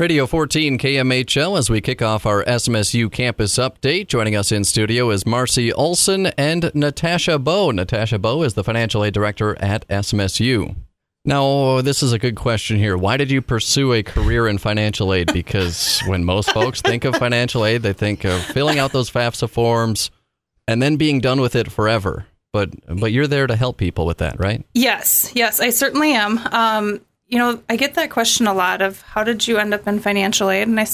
Radio 14 KMHL as we kick off our SMSU campus update. Joining us in studio is Marcy Olson and Natasha Boe. Natasha Boe is the financial aid director at SMSU. Now, this is a good question here. Why did you pursue a career in financial aid? Because when most folks think of financial aid, they think of filling out those FAFSA forms and then being done with it forever. But but you're there to help people with that, right? Yes, yes, I certainly am. Um, you know, I get that question a lot of how did you end up in financial aid? And I,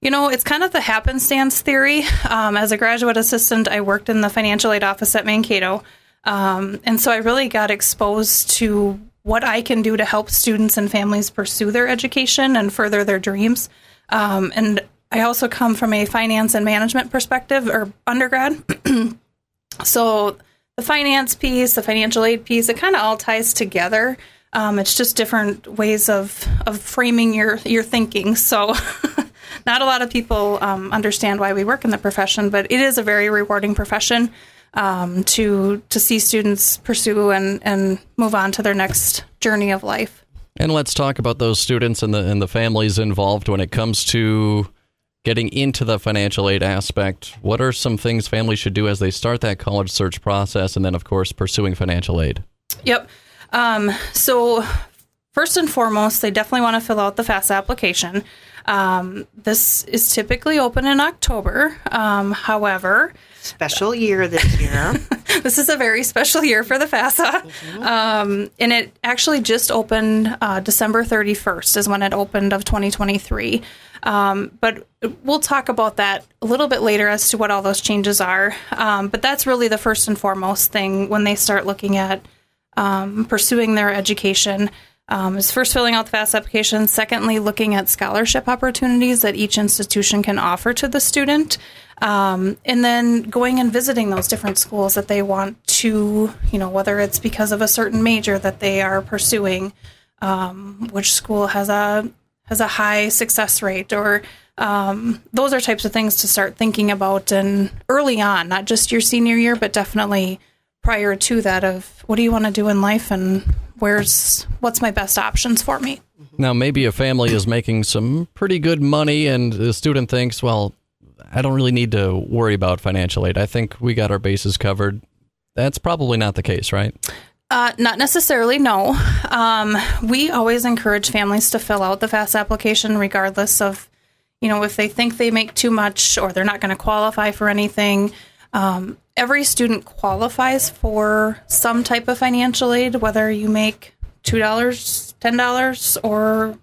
you know, it's kind of the happenstance theory. Um, as a graduate assistant, I worked in the financial aid office at Mankato. Um, and so I really got exposed to what I can do to help students and families pursue their education and further their dreams. Um, and I also come from a finance and management perspective or undergrad. so the finance piece, the financial aid piece, it kind of all ties together. Um, it's just different ways of of framing your your thinking. So, not a lot of people um, understand why we work in the profession, but it is a very rewarding profession um, to to see students pursue and and move on to their next journey of life. And let's talk about those students and the and the families involved when it comes to getting into the financial aid aspect. What are some things families should do as they start that college search process, and then of course pursuing financial aid? Yep. Um, so, first and foremost, they definitely want to fill out the FAFSA application. Um, this is typically open in October. Um, however, special year this year. this is a very special year for the FAFSA. Mm-hmm. Um, and it actually just opened uh, December 31st, is when it opened of 2023. Um, but we'll talk about that a little bit later as to what all those changes are. Um, but that's really the first and foremost thing when they start looking at um, pursuing their education um, is first filling out the FAFSA application. Secondly, looking at scholarship opportunities that each institution can offer to the student. Um, and then going and visiting those different schools that they want to, you know, whether it's because of a certain major that they are pursuing, um, which school has a has a high success rate, or um, those are types of things to start thinking about and early on, not just your senior year, but definitely prior to that of what do you want to do in life and where's what's my best options for me. Now, maybe a family is making some pretty good money, and the student thinks, well, I don't really need to worry about financial aid. I think we got our bases covered. That's probably not the case, right? Uh, not necessarily, no. Um, we always encourage families to fill out the FAFSA application, regardless of, you know, if they think they make too much or they're not going to qualify for anything. Um, every student qualifies for some type of financial aid, whether you make two dollars, ten dollars, or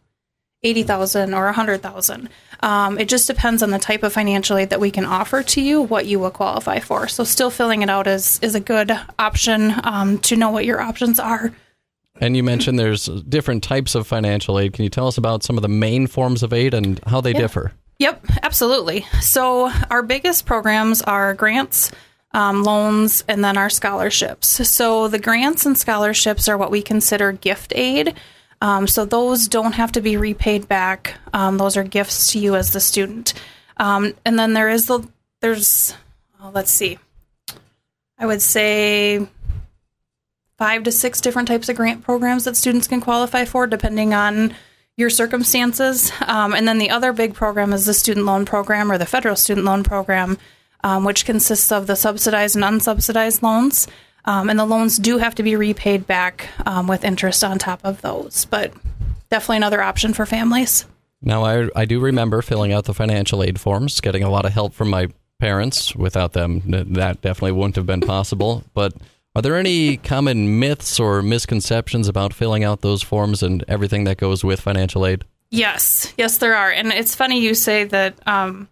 eighty thousand or a hundred thousand. Um, it just depends on the type of financial aid that we can offer to you, what you will qualify for. So, still filling it out is is a good option um, to know what your options are. And you mentioned there's different types of financial aid. Can you tell us about some of the main forms of aid and how they yeah. differ? Yep, absolutely. So, our biggest programs are grants, um, loans, and then our scholarships. So the grants and scholarships are what we consider gift aid. Um, so those don't have to be repaid back. Um, those are gifts to you as the student. Um, and then there is the there's oh, let's see, I would say five to six different types of grant programs that students can qualify for, depending on your circumstances. Um, and then the other big program is the student loan program or the federal student loan program um, which consists of the subsidized and unsubsidized loans. Um, and the loans do have to be repaid back um, with interest on top of those, but definitely another option for families. Now, I, I do remember filling out the financial aid forms, getting a lot of help from my parents. Without them, that definitely wouldn't have been possible. But are there any common myths or misconceptions about filling out those forms and everything that goes with financial aid? Yes, yes, there are. And it's funny you say that um,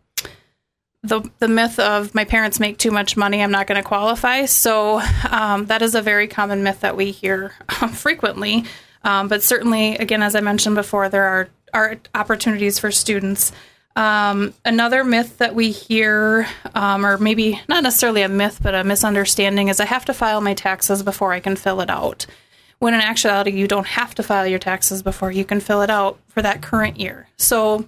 the the myth of my parents make too much money, I'm not going to qualify. So um, that is a very common myth that we hear um, frequently. Um, but certainly, again, as I mentioned before, there are are opportunities for students. Um, another myth that we hear, um, or maybe not necessarily a myth, but a misunderstanding, is I have to file my taxes before I can fill it out. When in actuality, you don't have to file your taxes before you can fill it out for that current year. So,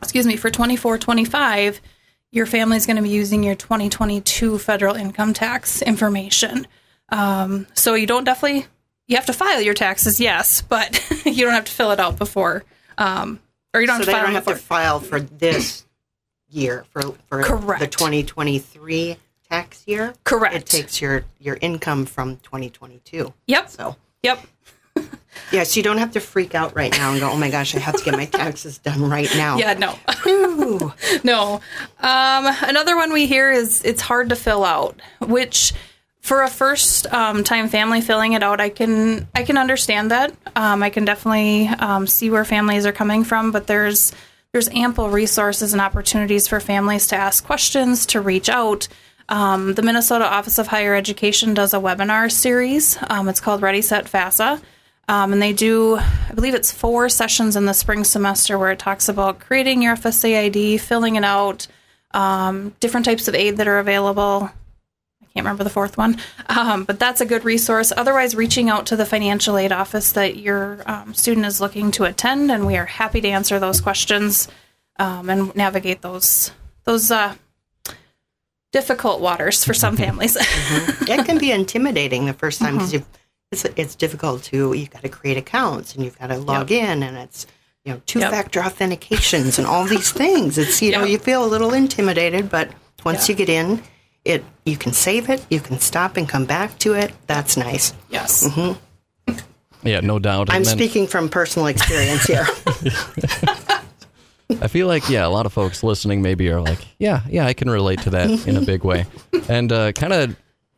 excuse me, for 24 25, your family is going to be using your 2022 federal income tax information. Um, so you don't definitely you have to file your taxes, yes, but you don't have to fill it out before um, or you don't so have to file they don't on the have to file for this year for for Correct. the 2023 tax year. Correct. It takes your your income from 2022. Yep. So Yep. yes, you don't have to freak out right now and go, "Oh my gosh, I have to get my taxes done right now." Yeah. No. No. Um, another one we hear is it's hard to fill out, which for a first um, time family filling it out, I can I can understand that. Um, I can definitely um, see where families are coming from, but there's there's ample resources and opportunities for families to ask questions, to reach out. Um, the Minnesota Office of Higher Education does a webinar series. Um, it's called Ready Set FAFSA. Um, and they do, I believe it's four sessions in the spring semester where it talks about creating your FSA ID, filling it out, um, different types of aid that are available. I can't remember the fourth one, um, but that's a good resource. Otherwise, reaching out to the financial aid office that your um, student is looking to attend, and we are happy to answer those questions um, and navigate those those uh, difficult waters for some families. it can be intimidating the first time Mm-hmm. because it's it's difficult to you've got to create accounts and you've got to log in and it's you know two factor authentications and all these things. It's you know you feel a little intimidated, but once Yeah. you get in, it you can save it, you can stop and come back to it. That's nice. yes. Mm-hmm. Yeah, no doubt. I'm then speaking from personal experience here. I feel like yeah, a lot of folks listening maybe are like, yeah, yeah, I can relate to that in a big way. And uh, kind of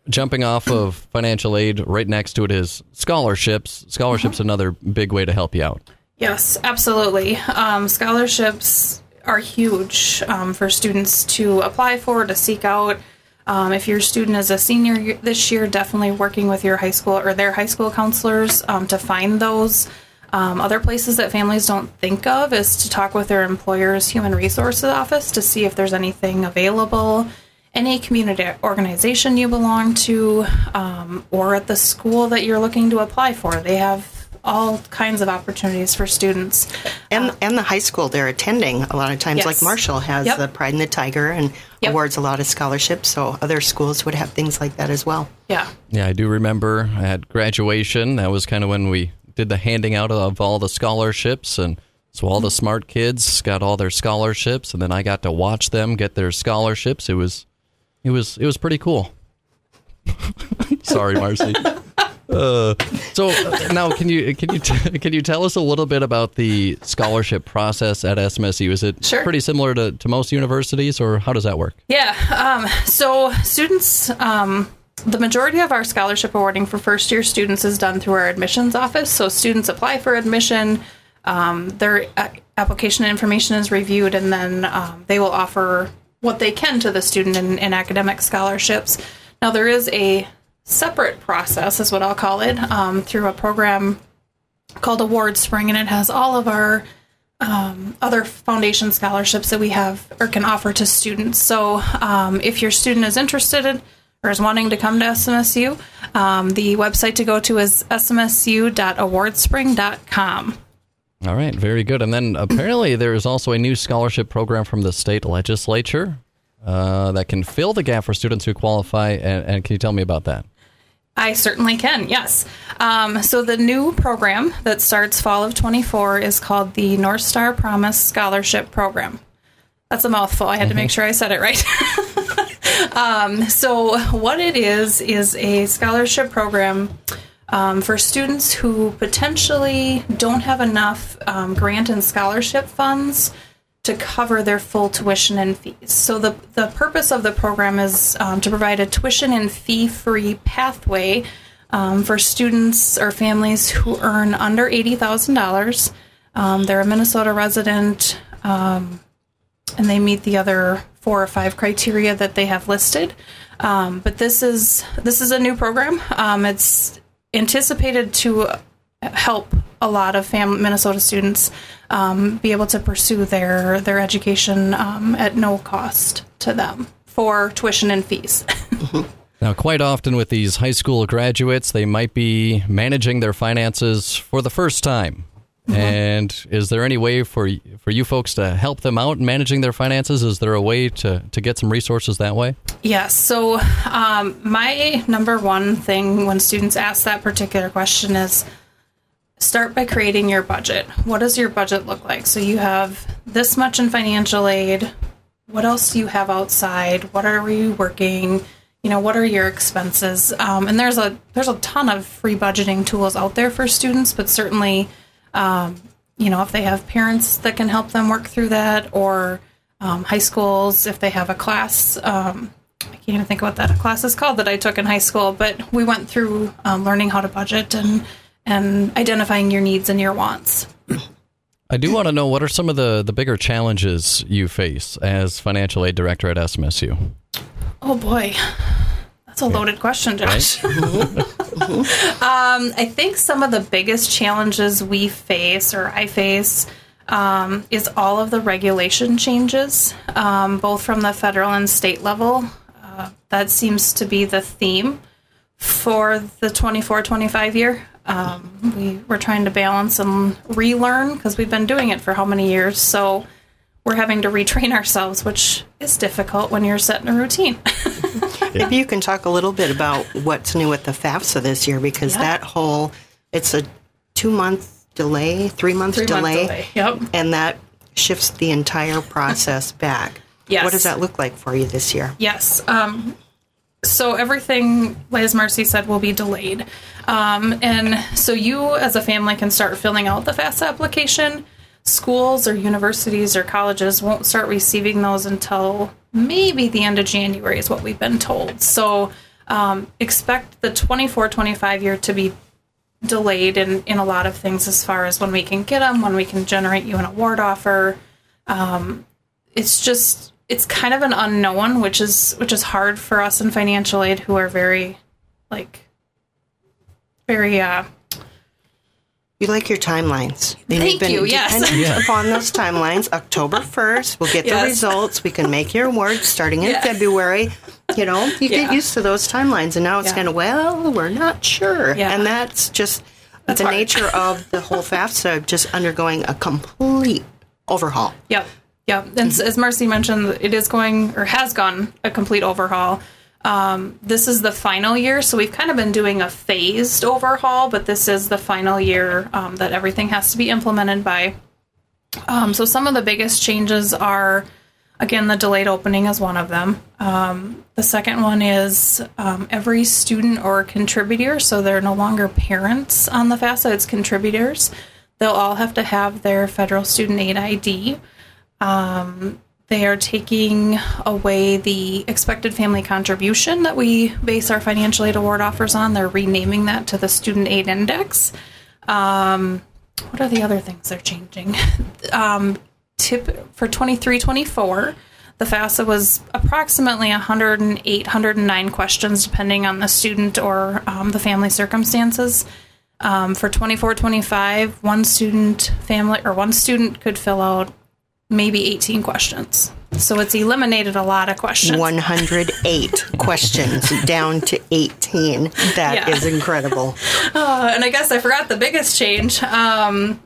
jumping off of financial aid, right next to it is scholarships. Scholarships another big way to help you out. Yes, absolutely. Um, scholarships are huge um, for students to apply for, to seek out. Um, if your student is a senior this year, definitely working with your high school or their high school counselors um, to find those. Um, other places that families don't think of is to talk with their employer's human resources office to see if there's anything available, any community organization you belong to, um, or at the school that you're looking to apply for. They have all kinds of opportunities for students. and and the high school they're attending a lot of times Yes. like Marshall has Yep. the Pride and the Tiger and Yep. awards a lot of scholarships so other schools would have things like that as well. Yeah. Yeah, I do remember at graduation. That was kind of when we did the handing out of all the scholarships, and so all the smart kids got all their scholarships, and then I got to watch them get their scholarships. It was, it was, it was pretty cool. Sorry, Marcy. Uh, so uh, now, can you can you t- can you tell us a little bit about the scholarship process at SMSU? Is it Sure. pretty similar to, to most universities, or how does that work? Yeah. Um, so students, um, the majority of our scholarship awarding for first year students is done through our admissions office. So students apply for admission, um, their a- application information is reviewed, and then um, they will offer what they can to the student in, in academic scholarships. Now there is a separate process, is what I'll call it, um, through a program called Award Spring, and it has all of our um, other foundation scholarships that we have or can offer to students. So, um, if your student is interested in or is wanting to come to SMSU, um, the website to go to is smsu.awardspring.com. All right, very good. And then apparently there is also a new scholarship program from the state legislature uh, that can fill the gap for students who qualify. And, and can you tell me about that? I certainly can, yes. Um, so the new program that starts fall of 24 is called the North Star Promise Scholarship Program. That's a mouthful. I had to make sure I said it right. um, so what it is is a scholarship program um, for students who potentially don't have enough um, grant and scholarship funds to cover their full tuition and fees. So the the purpose of the program is um, to provide a tuition and fee free pathway um, for students or families who earn under eighty thousand dollars. Um, they're a Minnesota resident, um, and they meet the other four or five criteria that they have listed. Um, but this is this is a new program. Um, it's anticipated to help a lot of fam- Minnesota students um, be able to pursue their their education um, at no cost to them for tuition and fees. Now, quite often with these high school graduates, they might be managing their finances for the first time. And is there any way for for you folks to help them out in managing their finances? Is there a way to, to get some resources that way? Yes. So, um, my number one thing when students ask that particular question is start by creating your budget. What does your budget look like? So you have this much in financial aid. What else do you have outside? What are you working? You know, what are your expenses? Um, and there's a there's a ton of free budgeting tools out there for students, but certainly, um, you know, if they have parents that can help them work through that, or um, high schools if they have a class. Um, I can't even think of what that class is called that I took in high school, but we went through um, learning how to budget and and identifying your needs and your wants. I do want to know what are some of the, the bigger challenges you face as financial aid director at SMSU? Oh boy, that's a loaded question, Josh. um, I think some of the biggest challenges we face or I face um, is all of the regulation changes, um, both from the federal and state level. Uh, that seems to be the theme for the 24 25 year. Um, we, we're trying to balance and relearn because we've been doing it for how many years. So we're having to retrain ourselves, which is difficult when you're set in a routine. Maybe you can talk a little bit about what's new with the FAFSA this year because that whole, it's a two month delay, three month Three-month delay. delay, yep. And that shifts the entire process back. Yes. What does that look like for you this year? Yes. Um, so everything, as Marcy said, will be delayed. Um, and so you, as a family, can start filling out the FAFSA application. Schools or universities or colleges won't start receiving those until maybe the end of January, is what we've been told. So um, expect the 24 25 year to be delayed in, in a lot of things as far as when we can get them, when we can generate you an award offer. Um, it's just it's kind of an unknown, which is which is hard for us in financial aid who are very like very uh You like your timelines. And Thank you, yes. Yeah. upon those timelines. October 1st, we'll get the results. We can make your awards starting in Yeah. February. You know, you Yeah. get used to those timelines. And now it's Yeah. kind of, well, we're not sure. Yeah. And that's just That's the hard. nature of the whole FAFSA just undergoing a complete overhaul. Yep. Yep. And as Marcy mentioned, it is going or has gone a complete overhaul. Um, this is the final year, so we've kind of been doing a phased overhaul, but this is the final year um, that everything has to be implemented by. Um, so some of the biggest changes are, again, the delayed opening is one of them. Um, the second one is um, every student or contributor, so they're no longer parents on the FAFSA, it's contributors. They'll all have to have their federal student aid ID. Um, they are taking away the expected family contribution that we base our financial aid award offers on. They're renaming that to the student aid index. Um, what are the other things they're changing? Um, tip for 23 24, the FAFSA was approximately 108, 109 questions, depending on the student or um, the family circumstances. Um, for 24 25, one student family or one student could fill out maybe 18 questions. So it's eliminated a lot of questions. 108 questions down to 18. That is Yeah. incredible. Uh, and I guess I forgot the biggest change. Um,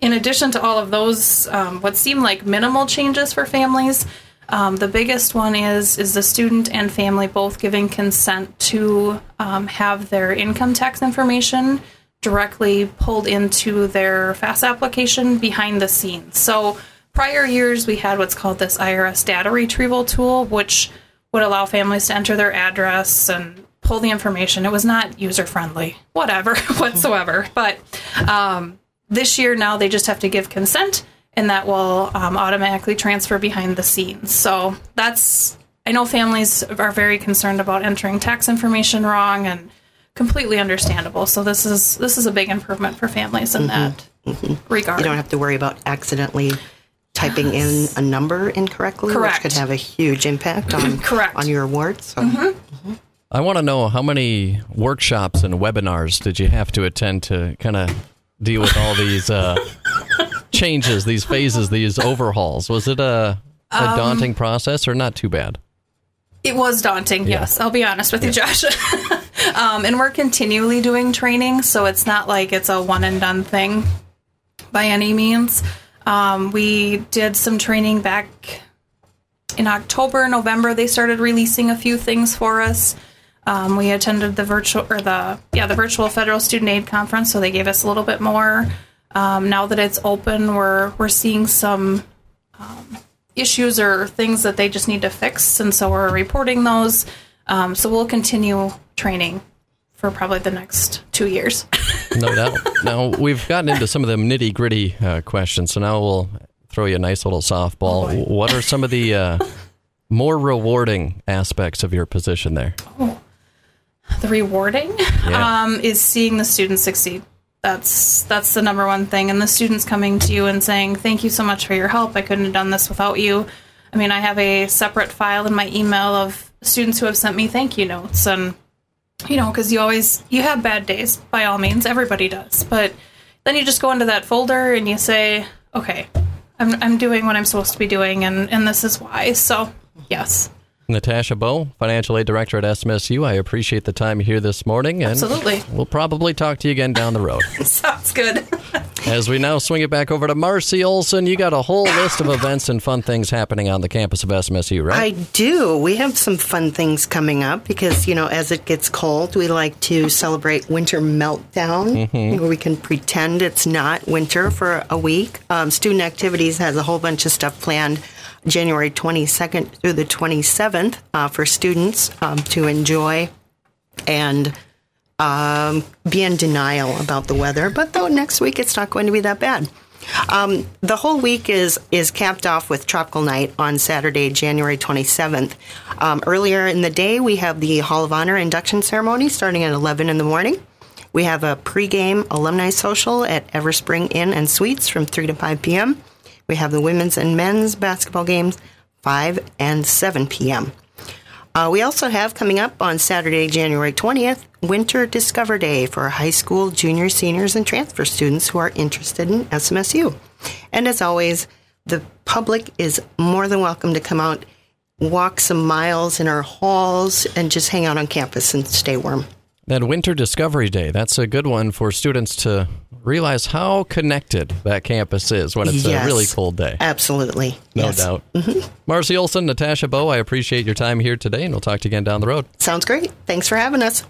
in addition to all of those, um, what seem like minimal changes for families, um, the biggest one is is the student and family both giving consent to um, have their income tax information directly pulled into their FAS application behind the scenes. So prior years we had what's called this IRS data retrieval tool, which would allow families to enter their address and pull the information. It was not user friendly, whatever, whatsoever. But um, this year now they just have to give consent, and that will um, automatically transfer behind the scenes. So that's I know families are very concerned about entering tax information wrong and completely understandable. So this is this is a big improvement for families in that regard. You don't have to worry about accidentally typing in a number incorrectly, Correct. which could have a huge impact on Correct. on your awards. So I want to know how many workshops and webinars did you have to attend to kind of deal with all these uh, changes, these phases, these overhauls? Was it a, a daunting process or not too bad? It was daunting, yes. I'll be honest with you, Josh. um, and we're continually doing training, so it's not like it's a one and done thing by any means. Um, we did some training back in October, November. They started releasing a few things for us. Um, we attended the virtual or the yeah the virtual federal student aid conference, so they gave us a little bit more. Um, now that it's open, we're we're seeing some um, issues or things that they just need to fix, and so we're reporting those. Um, so we'll continue training for probably the next two years. no doubt. Now we've gotten into some of the nitty gritty uh, questions, so now we'll throw you a nice little softball. Oh what are some of the uh, more rewarding aspects of your position there? Oh, the rewarding yeah. um, is seeing the students succeed. That's that's the number one thing, and the students coming to you and saying, "Thank you so much for your help. I couldn't have done this without you." I mean, I have a separate file in my email of students who have sent me thank you notes, and you know, because you always you have bad days. By all means, everybody does, but then you just go into that folder and you say, "Okay, I'm I'm doing what I'm supposed to be doing, and and this is why." So yes. Natasha Boe, Financial Aid Director at SMSU. I appreciate the time here this morning. And Absolutely. We'll probably talk to you again down the road. Sounds good. As we now swing it back over to Marcy Olson, you got a whole list of events and fun things happening on the campus of SMSU, right? I do. We have some fun things coming up because, you know, as it gets cold, we like to celebrate winter meltdown. Mm-hmm. We can pretend it's not winter for a week. Um, student Activities has a whole bunch of stuff planned January 22nd through the 27th uh, for students um, to enjoy and um, be in denial about the weather. But though next week it's not going to be that bad. Um, the whole week is is capped off with Tropical Night on Saturday, January 27th. Um, earlier in the day, we have the Hall of Honor induction ceremony starting at 11 in the morning. We have a pregame alumni social at Everspring Inn and Suites from 3 to 5 p.m. We have the women's and men's basketball games 5 and 7 p.m. Uh, we also have coming up on Saturday, January 20th, Winter Discover Day for high school, junior, seniors, and transfer students who are interested in SMSU. And as always, the public is more than welcome to come out, walk some miles in our halls, and just hang out on campus and stay warm. That Winter Discovery Day, that's a good one for students to realize how connected that campus is when it's yes, a really cold day. Absolutely. No yes. doubt. Mm-hmm. Marcy Olson, Natasha Boe, I appreciate your time here today, and we'll talk to you again down the road. Sounds great. Thanks for having us.